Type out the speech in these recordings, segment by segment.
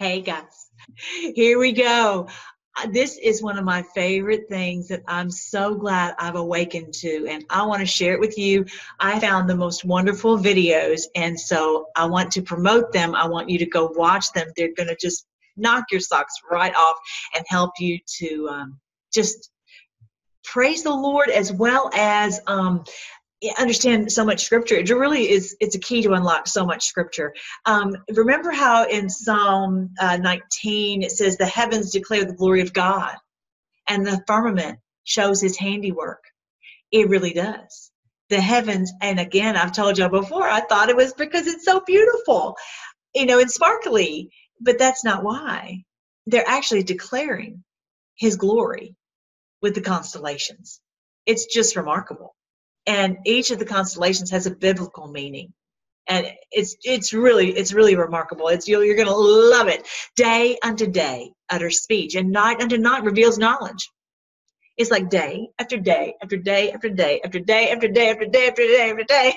Hey guys, here we go. Uh, this is one of my favorite things that I'm so glad I've awakened to, and I want to share it with you. I found the most wonderful videos, and so I want to promote them. I want you to go watch them. They're going to just knock your socks right off and help you to um, just praise the Lord as well as um, understand so much scripture. It really is it's a key to unlock so much scripture. Um, remember how in psalm uh, 19 it says the heavens declare the glory of god and the firmament shows his handiwork. It really does. The heavens and again i've told you before i thought it was because it's so beautiful you know and sparkly but that's not why. They're actually declaring his glory with the constellations. It's just remarkable and each of the constellations has a biblical meaning. And it's it's really it's really remarkable. It's you're, to love it. Day unto day utter speech and night unto night reveals knowledge. It's like day after day after day after day after day after day after day after day after day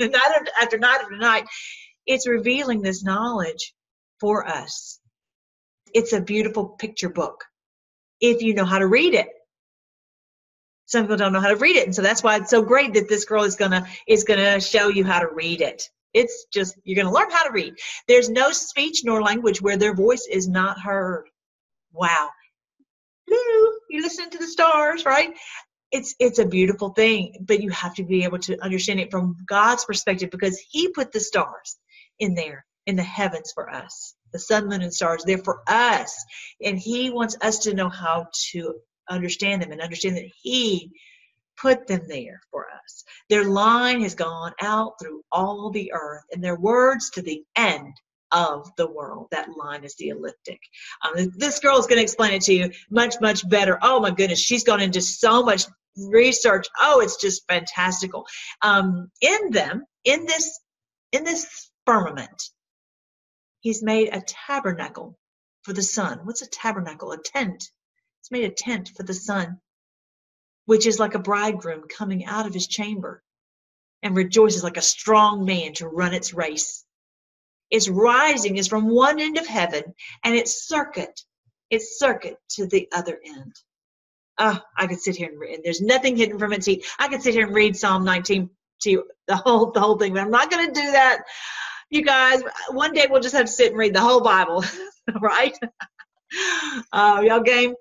night after night after night. It's revealing this knowledge for us. It's a beautiful picture book if you know how to read it some people don't know how to read it. And so that's why it's so great that this girl is gonna is gonna show you how to read it. It's just you're gonna learn how to read. There's no speech nor language where their voice is not heard. Wow. Hello, you listen to the stars right? It's it's a beautiful thing but you have to be able to understand it from god's perspective because he put the stars in there in the heavens for us the sun moon and stars. They're for us. And he wants us to know how to understand them and understand that He put them there for us. Their line has gone out through all the earth, and their words to the end of the world. That line is the elliptic. Um, this girl is going to explain it to you much, much better. Oh my goodness, she's gone into so much research. Oh, it's just fantastical. Um, in them, in this, in this firmament, he's made a tabernacle for the sun. What's a tabernacle? A tent it's made a tent for the sun, which is like a bridegroom coming out of his chamber and rejoices like a strong man to run its race. Its rising is from one end of heaven and its circuit, its circuit to the other end. Oh, I could sit here and read. There's nothing hidden from its heat. I could sit here and read Psalm 19 to you, the whole the whole thing, but I'm not going to do that. You guys, one day we'll just have to sit and read the whole Bible, right? Uh, y'all game.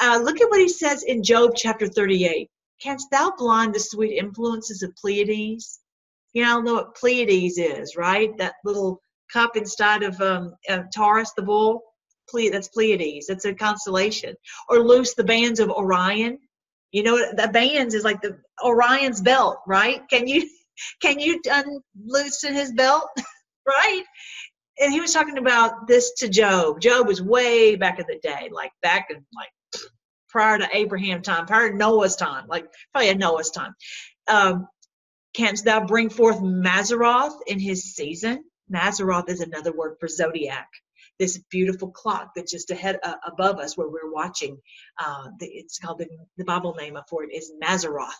Uh, look at what he says in Job chapter 38. Canst thou blind the sweet influences of Pleiades? You know, know what Pleiades is, right? That little cup inside of, um, of Taurus, the bull. Ple- that's Pleiades. That's a constellation. Or loose the bands of Orion. You know, the bands is like the Orion's belt, right? Can you can you unloosen his belt, right? And he was talking about this to Job. Job was way back in the day, like back in like prior to Abraham time, prior to Noah's time, like probably at Noah's time. Um, canst thou bring forth Mazzaroth in his season? Mazzaroth is another word for zodiac. This beautiful clock that's just ahead uh, above us where we're watching. Uh, the, it's called the, the Bible name for it is Mazzaroth.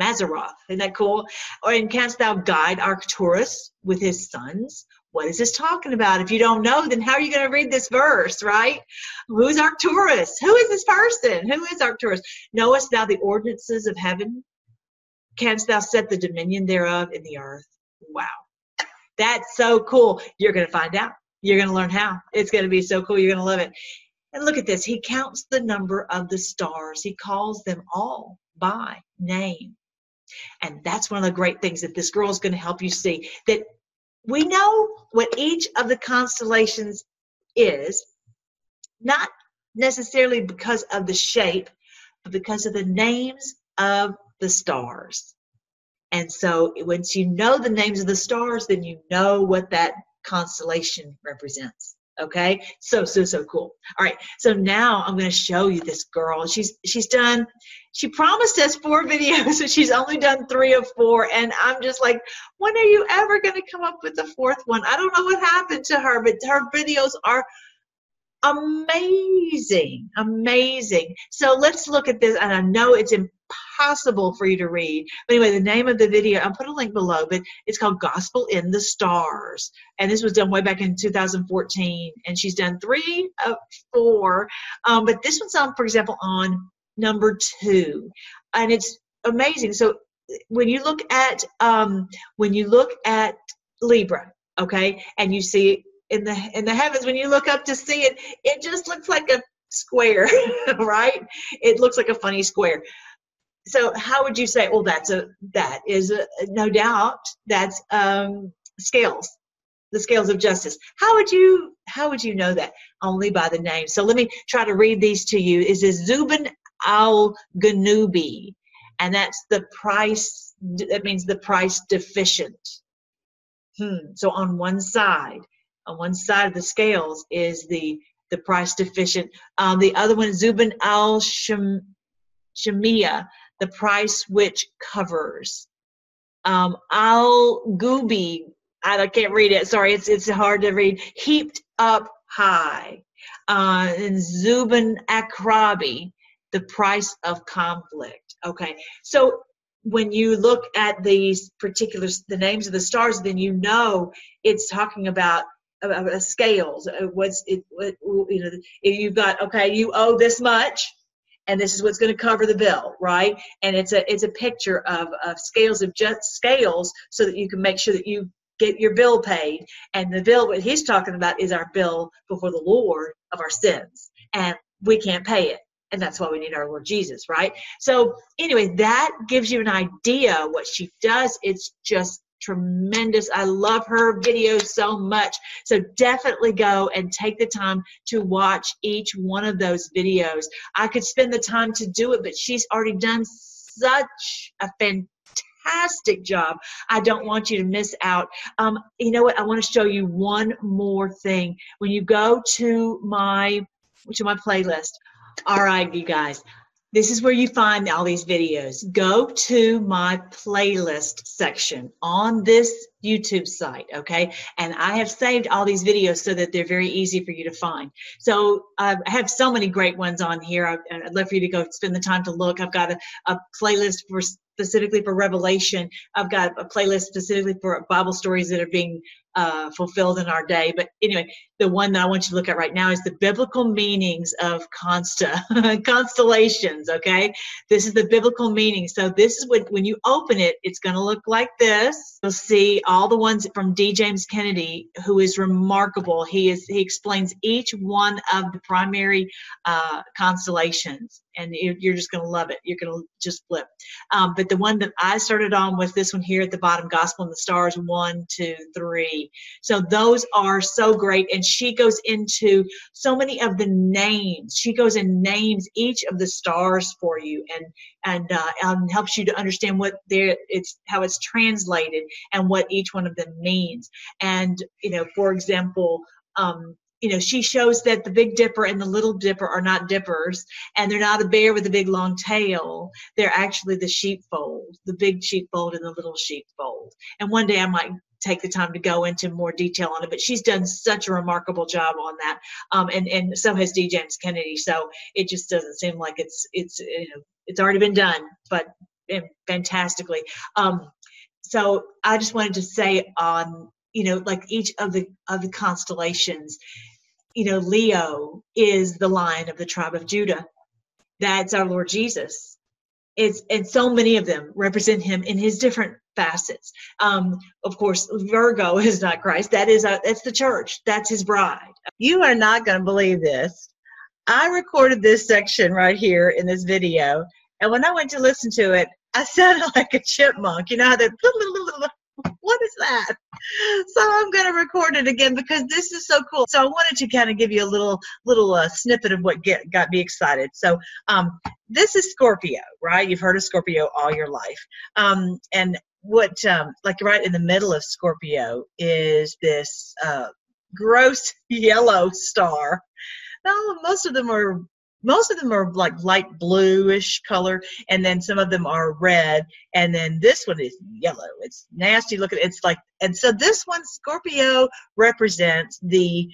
Mazzaroth. Isn't that cool? Or in canst thou guide Arcturus with his sons? What is this talking about? If you don't know, then how are you going to read this verse, right? Who's Arcturus? Who is this person? Who is Arcturus? Knowest thou the ordinances of heaven? Canst thou set the dominion thereof in the earth? Wow. That's so cool. You're going to find out. You're going to learn how. It's going to be so cool. You're going to love it. And look at this. He counts the number of the stars, he calls them all by name. And that's one of the great things that this girl is going to help you see that we know what each of the constellations is, not necessarily because of the shape, but because of the names of the stars. And so once you know the names of the stars, then you know what that constellation represents okay? So so so cool. All right. So now i'm going to show you this girl. She's she's done she promised us four videos and she's only done three of four and i'm just like when are you ever going to come up with the fourth one? I don't know what happened to her but her videos are amazing amazing so let's look at this and i know it's impossible for you to read. But anyway, the name of the video, I'll put a link below, but it's called Gospel in the Stars. And this was done way back in 2014. And she's done three of four. Um, but this one's on, for example, on number two. And it's amazing. So when you look at um, when you look at Libra, okay, and you see in the in the heavens when you look up to see it, it just looks like a square, right? It looks like a funny square. So how would you say? Well, that's a that is a, no doubt that's um, scales, the scales of justice. How would you how would you know that? Only by the name. So let me try to read these to you. Is this Zubin al Ganubi, and that's the price. That means the price deficient. Hmm. So on one side, on one side of the scales is the the price deficient. Um, the other one, Zubin al Shamia, the price which covers. Um, al Gubi, I can't read it. Sorry, it's it's hard to read. Heaped up high. Uh, and Zubin Akrabi, the price of conflict. Okay, so when you look at these particular the names of the stars, then you know it's talking about uh, scales. What's it? What, you know, you've got okay, you owe this much, and this is what's going to cover the bill, right? And it's a it's a picture of, of scales of just scales, so that you can make sure that you get your bill paid. And the bill what he's talking about is our bill before the Lord of our sins, and we can't pay it. And that's why we need our Lord Jesus, right? So, anyway, that gives you an idea what she does. It's just tremendous. I love her videos so much. So definitely go and take the time to watch each one of those videos. I could spend the time to do it, but she's already done such a fantastic job. I don't want you to miss out. Um, you know what? I want to show you one more thing. When you go to my to my playlist, all right, you guys, this is where you find all these videos. Go to my playlist section on this YouTube site, okay? And I have saved all these videos so that they're very easy for you to find. So uh, I have so many great ones on here. I'd love for you to go spend the time to look. I've got a, a playlist for specifically for Revelation. I've got a playlist specifically for Bible stories that are being uh, fulfilled in our day. But anyway, the one that I want you to look at right now is the biblical meanings of consta constellations. Okay, this is the biblical meaning. So this is what when you open it, it's going to look like this. You'll see all the ones from D. James Kennedy, who is remarkable. He is he explains each one of the primary uh, constellations, and you're just going to love it. You're going to just flip. Um, but the one that I started on was this one here at the bottom, Gospel in the Stars, one, two, three. So those are so great. And she goes into so many of the names. She goes and names each of the stars for you and, and, uh, um, helps you to understand what they're, it's, how it's translated and what each one of them means. And, you know, for example, um, you know, she shows that the Big Dipper and the Little Dipper are not dippers, and they're not a bear with a big long tail. They're actually the sheepfold, the big sheepfold and the little sheepfold. And one day I might take the time to go into more detail on it, but she's done such a remarkable job on that. Um, and, and so has D. James Kennedy. So it just doesn't seem like it's, it's, you know, it's already been done, but fantastically. Um, so I just wanted to say on, you know, like each of the, of the constellations, you know, Leo is the lion of the tribe of Judah. That's our Lord Jesus. It's and so many of them represent him in his different facets. Um, of course, Virgo is not Christ. That is a, that's the church. That's his bride. You are not going to believe this. I recorded this section right here in this video, and when I went to listen to it, I sounded like a chipmunk. You know how they what is that? So I'm going to record it again because this is so cool. So I wanted to kind of give you a little little uh, snippet of what get, got me excited. So um, this is Scorpio, right? You've heard of Scorpio all your life. Um, and what um, like right in the middle of Scorpio is this uh, gross yellow star. Now most of them are most of them are like light bluish color and then some of them are red and then this one is yellow. It's nasty looking. It's like and so this one scorpio represents the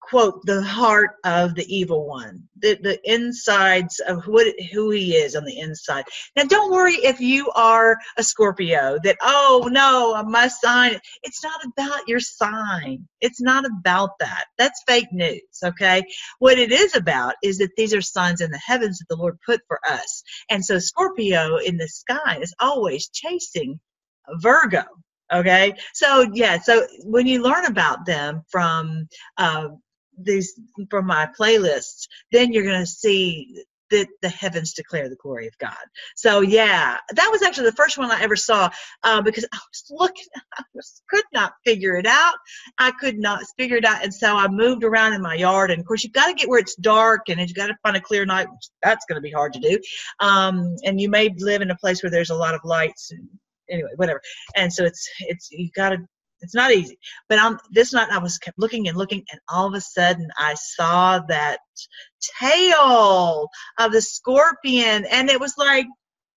quote the heart of the evil one the, the insides of what who he is on the inside. Now don't worry if you are a scorpio that oh no my sign it's not about your sign. It's not about that. That's fake news okay? What it is about is that these are signs in the heavens that the lord put for us. And so scorpio in the sky is always chasing virgo okay? So yeah so when you learn about them from uh, these from my playlists, then you're going to see that the heavens declare the glory of God. So yeah, that was actually the first one I ever saw uh, because I was looking, I was, could not figure it out. I could not figure it out, and so I moved around in my yard. And of course, you've got to get where it's dark, and you've got to find a clear night. That's going to be hard to do. Um, and you may live in a place where there's a lot of lights. And, anyway, whatever. And so it's it's you got to it's not easy. But on this night, I was kept looking and looking, and all of a sudden, I saw that tail of the scorpion, and it was like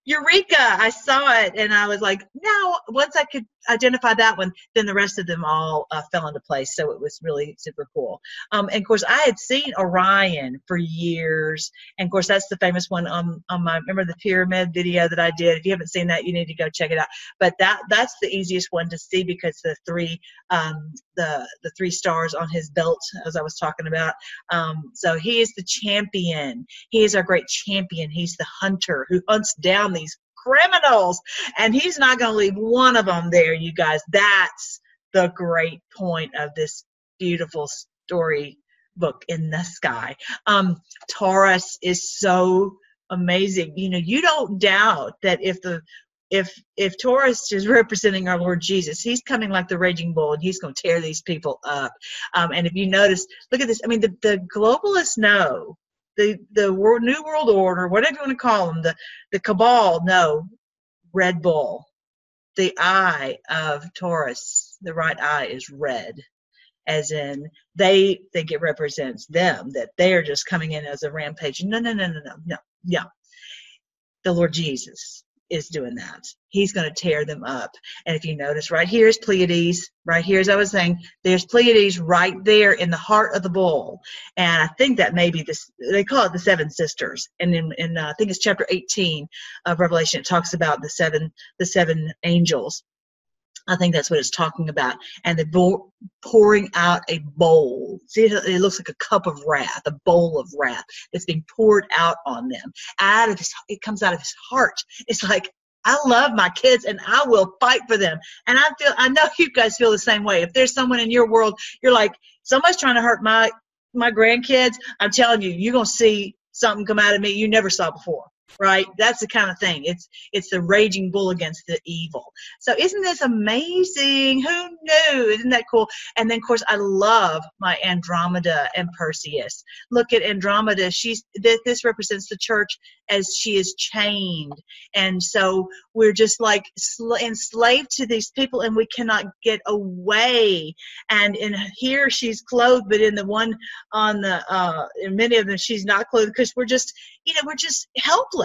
Eureka! I saw it and I was like, now, once I could identify that one, then the rest of them all uh, fell into place. So it was really super cool. Um, and of course, I had seen Orion for years. And of course, that's the famous one on, on my, remember the pyramid video that I did? If you haven't seen that, you need to go check it out. But that that's the easiest one to see because the three, um, the, the three stars on his belt, as I was talking about. Um, so he is the champion. He is our great champion. He's the hunter who hunts down these criminals. And he's not going to leave one of them there, you guys. That's the great point of this beautiful story book in the sky. Um, Taurus is so amazing. You know, you don't doubt that if the if if Taurus is representing our Lord Jesus, he's coming like the raging bull, and he's going to tear these people up. Um, and if you notice, look at this. I mean, the the globalists know the the world, new world order, whatever you want to call them, the the cabal, no, Red Bull, the eye of Taurus, the right eye is red, as in they think it represents them that they are just coming in as a rampage. No, no, no, no, no, no, no. The Lord Jesus is doing that. He's going to tear them up. And if you notice, right here is Pleiades. Right here, as I was saying, there's Pleiades right there in the heart of the bull. And I think that may be this, they call it the seven sisters. And in, in uh, I think it's chapter 18 of Revelation, it talks about the seven, the seven angels. I think that's what it's talking about. And the bo- pouring out a bowl. See, it looks like a cup of wrath, a bowl of wrath that's being poured out on them. Out of his, it comes out of his heart. It's like I love my kids and I will fight for them. And I feel, I know you guys feel the same way. If there's someone in your world, you're like, somebody's trying to hurt my my grandkids. I'm telling you, you're gonna see something come out of me you never saw before right? That's the kind of thing. It's it's the raging bull against the evil. So isn't this amazing? Who knew? Isn't that cool? And then of course i love my andromeda and perseus. Look at andromeda. She's this represents the church as she is chained. And so we're just like enslaved to these people and we cannot get away. And in here she's clothed but in the one on the uh in many of them she's not clothed because we're just you know we're just helpless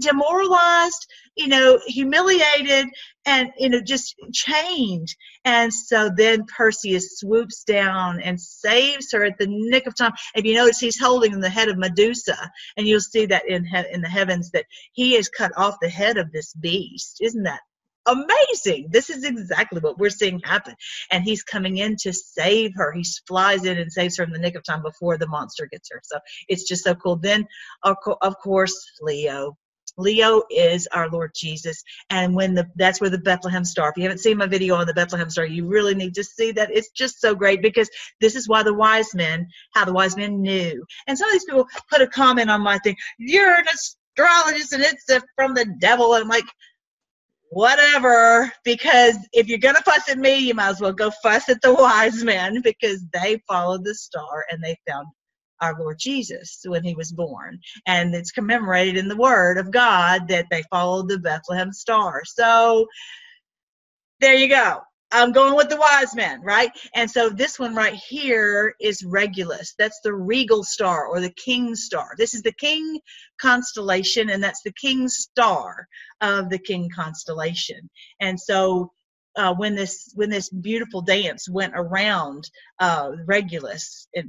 demoralized, you know, humiliated, and you know, just chained. And so then Perseus swoops down and saves her at the nick of time. If you notice, he's holding the head of Medusa, and you'll see that in he- in the heavens that he has cut off the head of this beast. Isn't that amazing. This is exactly what we're seeing happen. And he's coming in to save her. He flies in and saves her in the nick of time before the monster gets her. So it's just so cool. Then, of course, Leo. Leo is our Lord Jesus, and when the that's where the Bethlehem star. If you haven't seen my video on the Bethlehem star, you really need to see that. It's just so great because this is why the wise men, how the wise men knew. And some of these people put a comment on my thing. You're an astrologist, and it's from the devil. And I'm like, whatever because if you're gonna fuss at me you might as well go fuss at the wise men because they followed the star and they found our lord jesus when he was born. And it's commemorated in the word of god that they followed the bethlehem star. So there you go I'm going with the wise men, right? And so this one right here is Regulus. That's the regal star or the king star. This is the king constellation, and that's the king star of the king constellation. And so uh, when this when this beautiful dance went around uh, Regulus, it,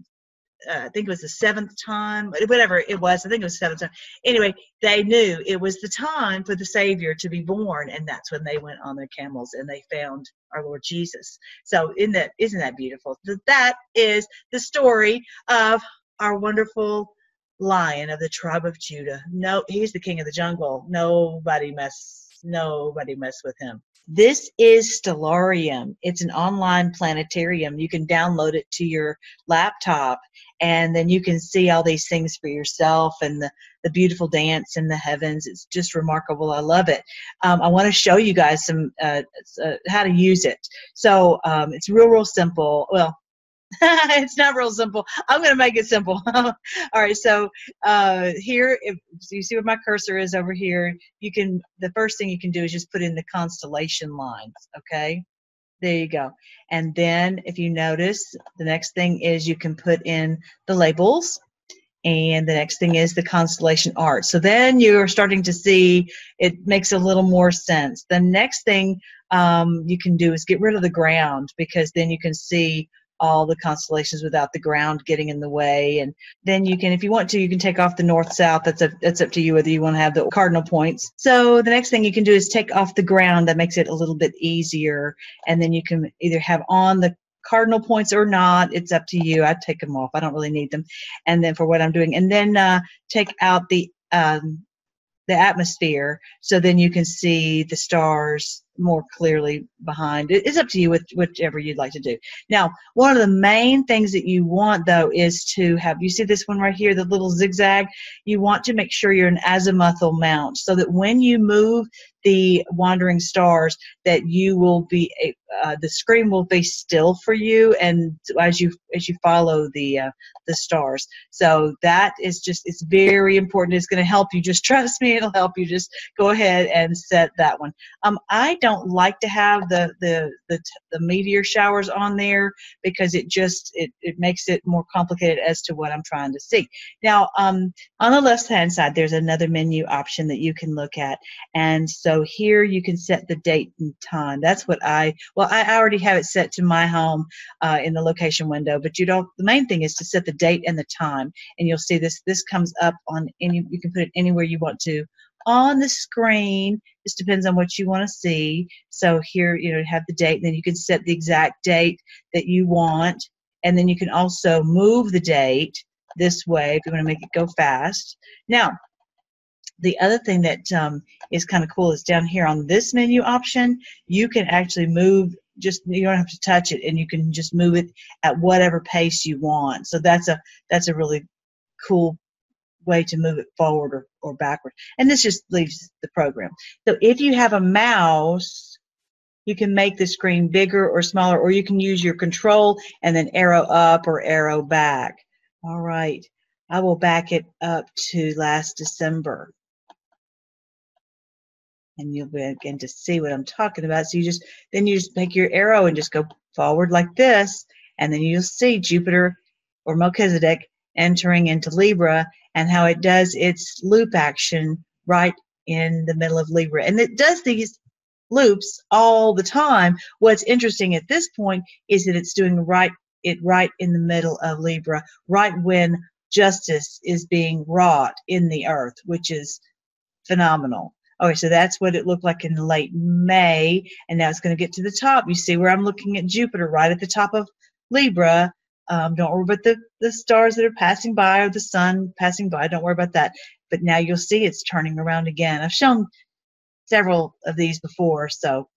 uh, I think it was the seventh time, whatever it was. I think it was the seventh time. Anyway, they knew it was the time for the Savior to be born, and that's when they went on their camels and they found our Lord Jesus. So, in that, isn't that beautiful? That is the story of our wonderful lion of the tribe of Judah. No, he's the king of the jungle. Nobody mess, nobody mess with him. This is Stellarium. It's an online planetarium. You can download it to your laptop and then you can see all these things for yourself and the, the beautiful dance in the heavens. It's just remarkable. I love it. Um, I want to show you guys some uh, uh, how to use it. So um, it's real, real simple. Well, it's not real simple. I'm going to make it simple. All right. So uh, here, if you see where my cursor is over here, you can, the first thing you can do is just put in the constellation lines. Okay. There you go. And then if you notice, the next thing is you can put in the labels. And the next thing is the constellation art. So then you're starting to see it makes a little more sense. The next thing um, you can do is get rid of the ground because then you can see all the constellations without the ground getting in the way. And then you can, if you want to, you can take off the north south. That's up, that's up to you whether you want to have the cardinal points. So the next thing you can do is take off the ground. That makes it a little bit easier. And then you can either have on the cardinal points or not. It's up to you. I take them off. I don't really need them. And then for what I'm doing, and then uh, take out the um, the atmosphere so then you can see the stars more clearly behind. It's up to you with whichever you'd like to do. Now one of the main things that you want though is to have you see this one right here the little zigzag? You want to make sure you're an azimuthal mount so that when you move the wandering stars that you will be uh, the screen will be still for you and as you as you follow the uh, the stars. So that is just it's very important. It's going to help you. Just trust me it'll help you. Just go ahead and set that one. Um i don't like to have the the the, the meteor showers on there because it just it, it makes it more complicated as to what i'm trying to see. Now um on the left hand side there's another menu option that you can look at. And so so here you can set the date and time. That's what I, well, I already have it set to my home uh, in the location window, but you don't, the main thing is to set the date and the time. And you'll see this, this comes up on any, you can put it anywhere you want to on the screen. This depends on what you want to see. So here, you know, have the date, and then you can set the exact date that you want. And then you can also move the date this way if you want to make it go fast. Now, the other thing that um, is kind of cool is down here on this menu option, you can actually move just you don't have to touch it and you can just move it at whatever pace you want. So that's a that's a really cool way to move it forward or, or backward. And this just leaves the program. So if you have a mouse, you can make the screen bigger or smaller, or you can use your control and then arrow up or arrow back. All right. I will back it up to last December and you'll begin to see what I'm talking about. So you just then you just make your arrow and just go forward like this, and then you'll see Jupiter or Melchizedek entering into Libra and how it does its loop action right in the middle of Libra. And it does these loops all the time. What's interesting at this point is that it's doing right it right in the middle of Libra, right when justice is being wrought in the earth, which is phenomenal. Okay, so that's what it looked like in late May. And now it's going to get to the top. You see where I'm looking at Jupiter right at the top of Libra. Um, don't worry about the, the stars that are passing by or the sun passing by. Don't worry about that. But now you'll see it's turning around again. I've shown several of these before, so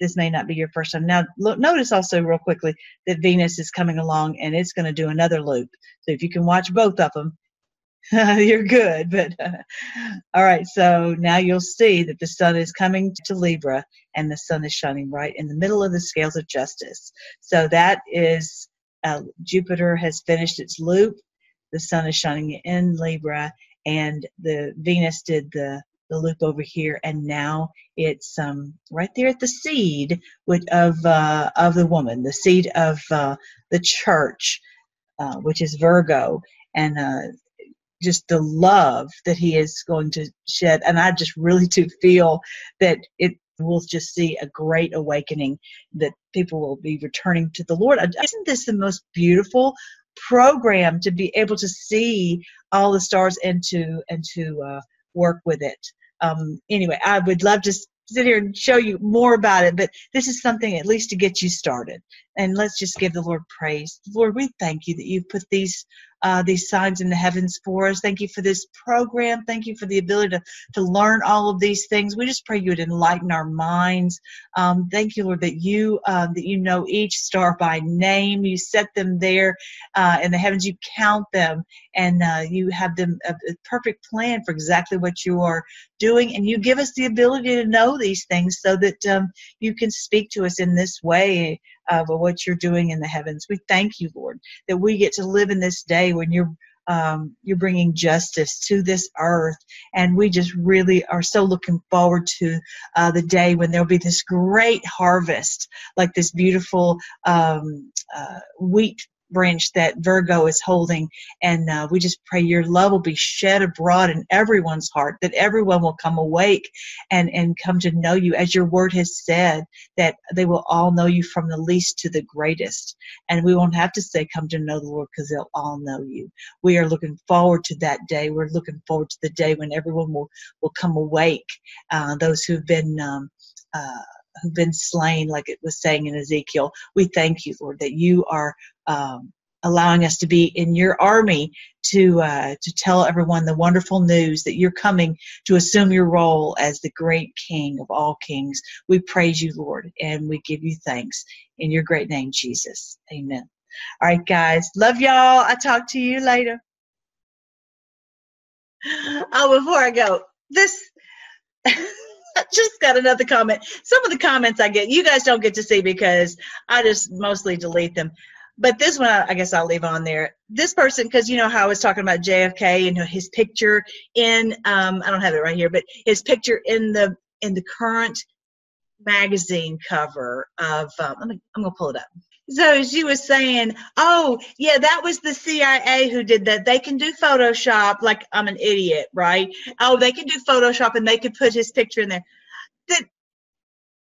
this may not be your first time. Now, look, notice also real quickly that Venus is coming along and it's going to do another loop. So if you can watch both of them, you're good. But uh, all right, so now you'll see that the sun is coming to Libra and the sun is shining right in the middle of the scales of justice. So that is uh, Jupiter has finished its loop. The sun is shining in Libra, and the Venus did the the loop over here, and now it's um, right there at the seed with, of uh, of the woman, the seed of uh, the church, uh, which is Virgo, and uh, just the love that he is going to shed. And I just really do feel that it we'll just see a great awakening that people will be returning to the Lord. Isn't this the most beautiful program to be able to see all the stars and to and to uh, work with it? Um, anyway, I would love to sit here and show you more about it, but this is something at least to get you started. And let's just give the Lord praise. Lord, we thank you that you've put these uh, these signs in the heavens for us. Thank you for this program. Thank you for the ability to, to learn all of these things. We just pray you would enlighten our minds. Um, thank you, Lord, that you uh, that you know each star by name. You set them there uh, in the heavens. You count them, and uh, you have them a, a perfect plan for exactly what you are doing. And you give us the ability to know these things so that um, you can speak to us in this way of what you're doing in the heavens. We thank you, Lord, that we get to live in this day when you're um, you're bringing justice to this earth, and we just really are so looking forward to uh, the day when there'll be this great harvest, like this beautiful um, uh, wheat branch that Virgo is holding. And uh, we just pray your love will be shed abroad in everyone's heart, that everyone will come awake and, and come to know you, as your word has said, that they will all know you from the least to the greatest. And we won't have to say, come to know the Lord, because they'll all know you. We are looking forward to that day. We're looking forward to the day when everyone will, will come awake, uh, those who've been. Um, uh, who've been slain, like it was saying in Ezekiel. We thank you, Lord, that you are um, allowing us to be in your army to uh, to tell everyone the wonderful news that you're coming to assume your role as the great King of all kings. We praise you, Lord, and we give you thanks in your great name, Jesus. Amen. All right, guys, love y'all. I'll talk to you later. Oh, before I go, this. I just got another comment. Some of the comments I get, you guys don't get to see because I just mostly delete them. But this one, I guess I'll leave on there. This person, because you know how I was talking about JFK and his picture in, um, I don't have it right here, but his picture in the in the current magazine cover of. Um, I'm gonna pull it up. So she was saying, "Oh, yeah, that was the CIA who did that. They can do Photoshop. Like I'm an idiot, right? Oh, they can do Photoshop, and they could put his picture in there. That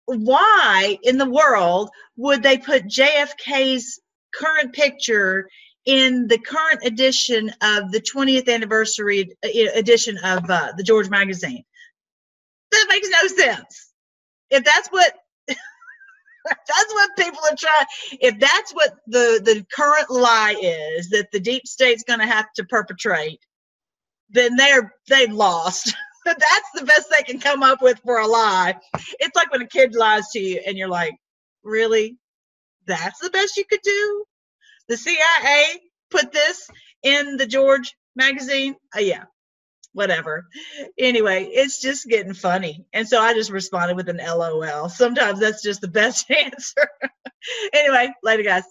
why in the world would they put JFK's current picture in the current edition of the 20th anniversary uh, edition of uh, the George magazine. That makes no sense. If that's what that's what people are trying if that's what the the current lie is that the deep state's going to have to perpetrate then they're they've lost that's the best they can come up with for a lie it's like when a kid lies to you and you're like really that's the best you could do the CIA put this in the George magazine. Uh, yeah, whatever. Anyway, it's just getting funny. And so I just responded with an LOL. Sometimes that's just the best answer. anyway, later, guys.